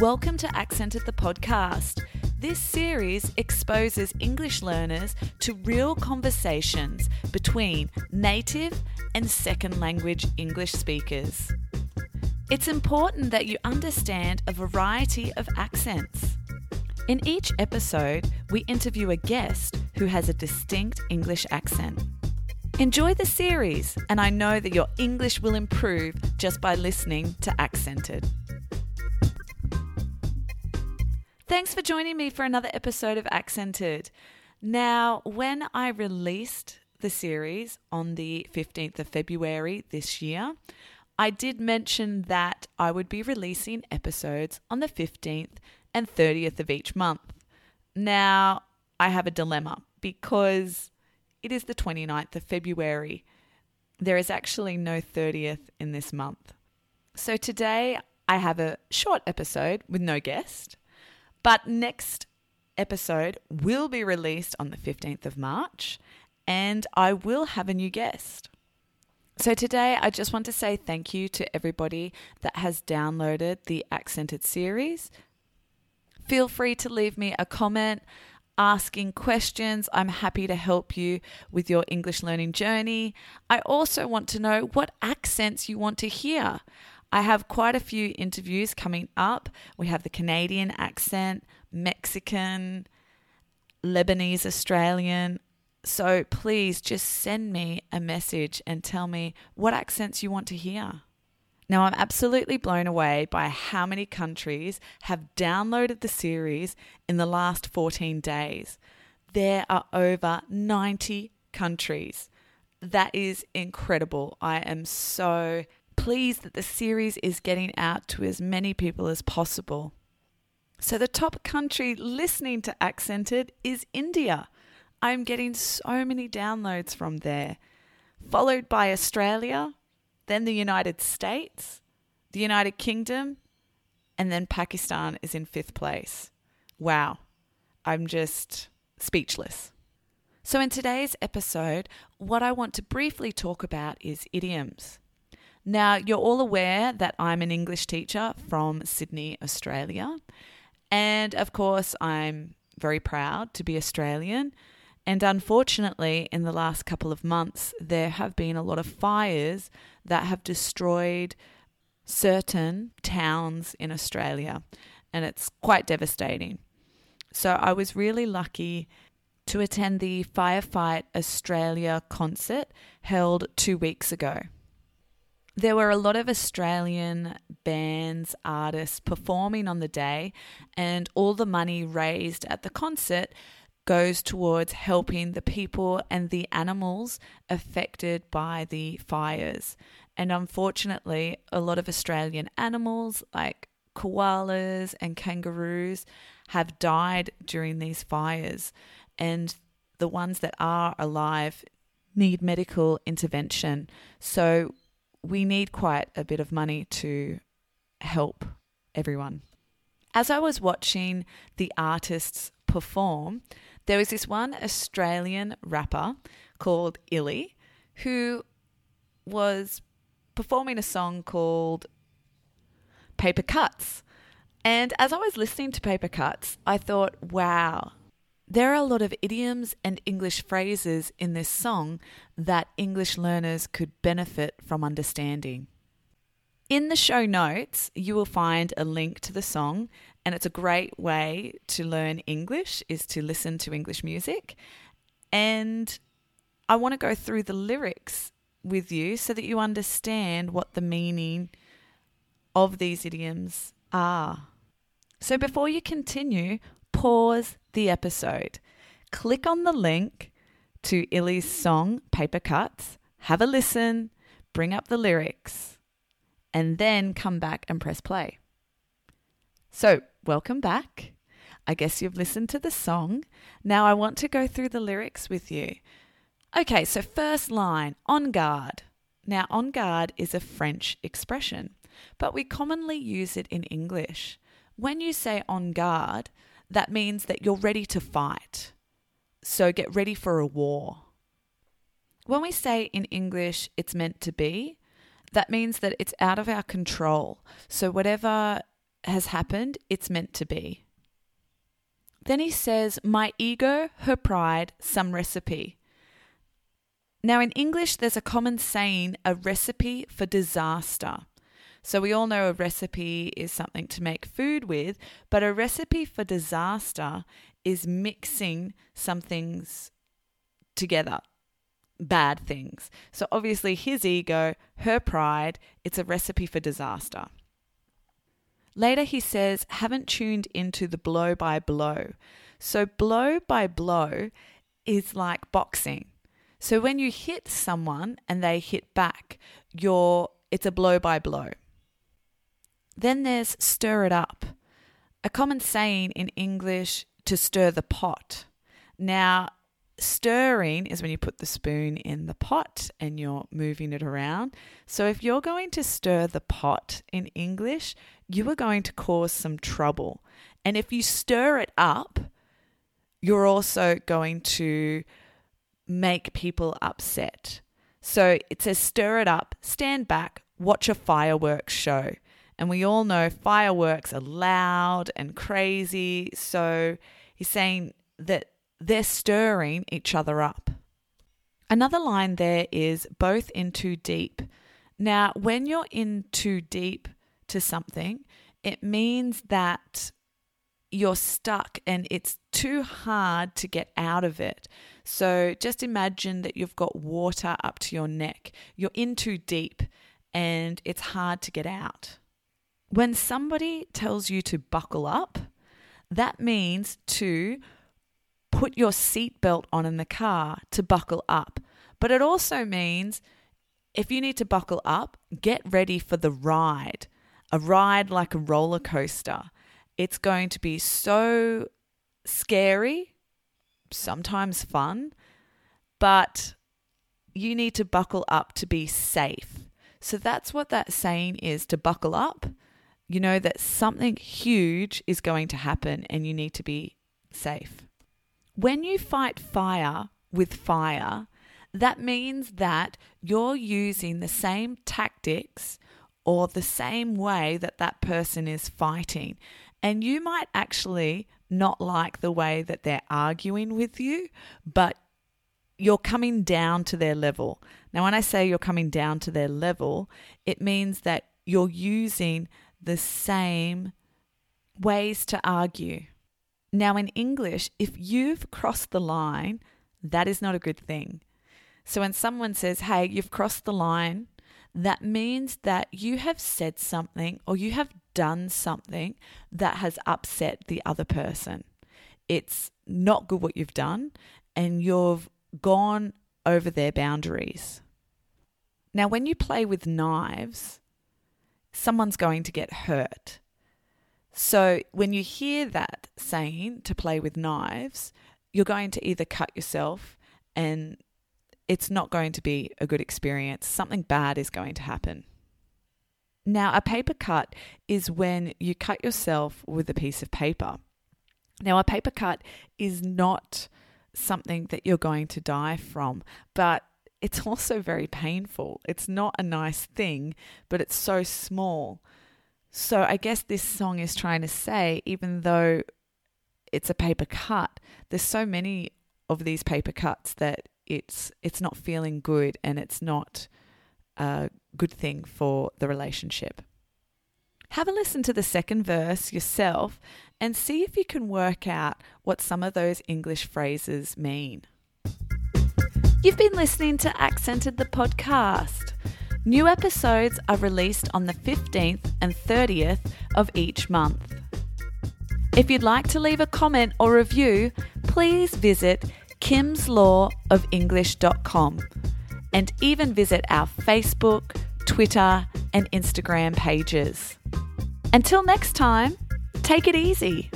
Welcome to Accented the podcast. This series exposes English learners to real conversations between native and second language English speakers. It's important that you understand a variety of accents. In each episode, we interview a guest who has a distinct English accent. Enjoy the series, and I know that your English will improve just by listening to Accented. Thanks for joining me for another episode of Accented. Now, when I released the series on the 15th of February this year, I did mention that I would be releasing episodes on the 15th and 30th of each month. Now, I have a dilemma because it is the 29th of February. There is actually no 30th in this month. So today I have a short episode with no guest. But next episode will be released on the 15th of March, and I will have a new guest. So, today I just want to say thank you to everybody that has downloaded the Accented series. Feel free to leave me a comment asking questions. I'm happy to help you with your English learning journey. I also want to know what accents you want to hear. I have quite a few interviews coming up. We have the Canadian accent, Mexican, Lebanese, Australian. So please just send me a message and tell me what accents you want to hear. Now, I'm absolutely blown away by how many countries have downloaded the series in the last 14 days. There are over 90 countries. That is incredible. I am so pleased that the series is getting out to as many people as possible. So, the top country listening to Accented is India. I'm getting so many downloads from there, followed by Australia, then the United States, the United Kingdom, and then Pakistan is in fifth place. Wow, I'm just speechless. So, in today's episode, what I want to briefly talk about is idioms. Now, you're all aware that I'm an English teacher from Sydney, Australia. And of course, I'm very proud to be Australian. And unfortunately, in the last couple of months, there have been a lot of fires that have destroyed certain towns in Australia. And it's quite devastating. So I was really lucky to attend the Firefight Australia concert held two weeks ago there were a lot of Australian bands, artists performing on the day, and all the money raised at the concert goes towards helping the people and the animals affected by the fires. And unfortunately, a lot of Australian animals, like koalas and kangaroos, have died during these fires. And the ones that are alive need medical intervention. So we need quite a bit of money to help everyone. As I was watching the artists perform, there was this one Australian rapper called Illy who was performing a song called Paper Cuts. And as I was listening to Paper Cuts, I thought, wow, there are a lot of idioms and English phrases in this song that English learners could benefit from understanding. In the show notes, you will find a link to the song, and it's a great way to learn English is to listen to English music. And I want to go through the lyrics with you so that you understand what the meaning of these idioms are. So before you continue, pause the episode. Click on the link to Illy's song Paper Cuts, have a listen, bring up the lyrics, and then come back and press play. So, welcome back. I guess you've listened to the song. Now I want to go through the lyrics with you. Okay, so first line, on guard. Now, on guard is a French expression, but we commonly use it in English. When you say on guard, that means that you're ready to fight. So get ready for a war. When we say in English, it's meant to be, that means that it's out of our control. So whatever has happened, it's meant to be. Then he says, My ego, her pride, some recipe. Now, in English, there's a common saying, a recipe for disaster. So, we all know a recipe is something to make food with, but a recipe for disaster is mixing some things together, bad things. So, obviously, his ego, her pride, it's a recipe for disaster. Later, he says, haven't tuned into the blow by blow. So, blow by blow is like boxing. So, when you hit someone and they hit back, you're, it's a blow by blow. Then there's stir it up. A common saying in English to stir the pot. Now, stirring is when you put the spoon in the pot and you're moving it around. So, if you're going to stir the pot in English, you are going to cause some trouble. And if you stir it up, you're also going to make people upset. So it says stir it up, stand back, watch a fireworks show. And we all know fireworks are loud and crazy. So he's saying that they're stirring each other up. Another line there is both in too deep. Now, when you're in too deep to something, it means that you're stuck and it's too hard to get out of it. So just imagine that you've got water up to your neck. You're in too deep and it's hard to get out. When somebody tells you to buckle up, that means to put your seatbelt on in the car to buckle up. But it also means if you need to buckle up, get ready for the ride. A ride like a roller coaster. It's going to be so scary, sometimes fun, but you need to buckle up to be safe. So that's what that saying is to buckle up you know that something huge is going to happen and you need to be safe. When you fight fire with fire, that means that you're using the same tactics or the same way that that person is fighting. And you might actually not like the way that they're arguing with you, but you're coming down to their level. Now, when I say you're coming down to their level, it means that you're using the same ways to argue. Now, in English, if you've crossed the line, that is not a good thing. So when someone says, hey, you've crossed the line, that means that you have said something or you have done something that has upset the other person. It's not good what you've done, and you've gone over their boundaries. Now, when you play with knives, someone's going to get hurt. So when you hear that saying to play with knives, you're going to either cut yourself and it's not going to be a good experience. Something bad is going to happen. Now, a paper cut is when you cut yourself with a piece of paper. Now, a paper cut is not something that you're going to die from, but it's also very painful. It's not a nice thing, but it's so small. So I guess this song is trying to say, even though it's a paper cut, there's so many of these paper cuts that it's it's not feeling good and it's not a good thing for the relationship. Have a listen to the second verse yourself and see if you can work out what some of those English phrases mean. You've been listening to Accented the podcast. New episodes are released on the 15th and 30th of each month. If you'd like to leave a comment or review, please visit kimslawofenglish.com and even visit our Facebook, Twitter, and Instagram pages. Until next time, take it easy.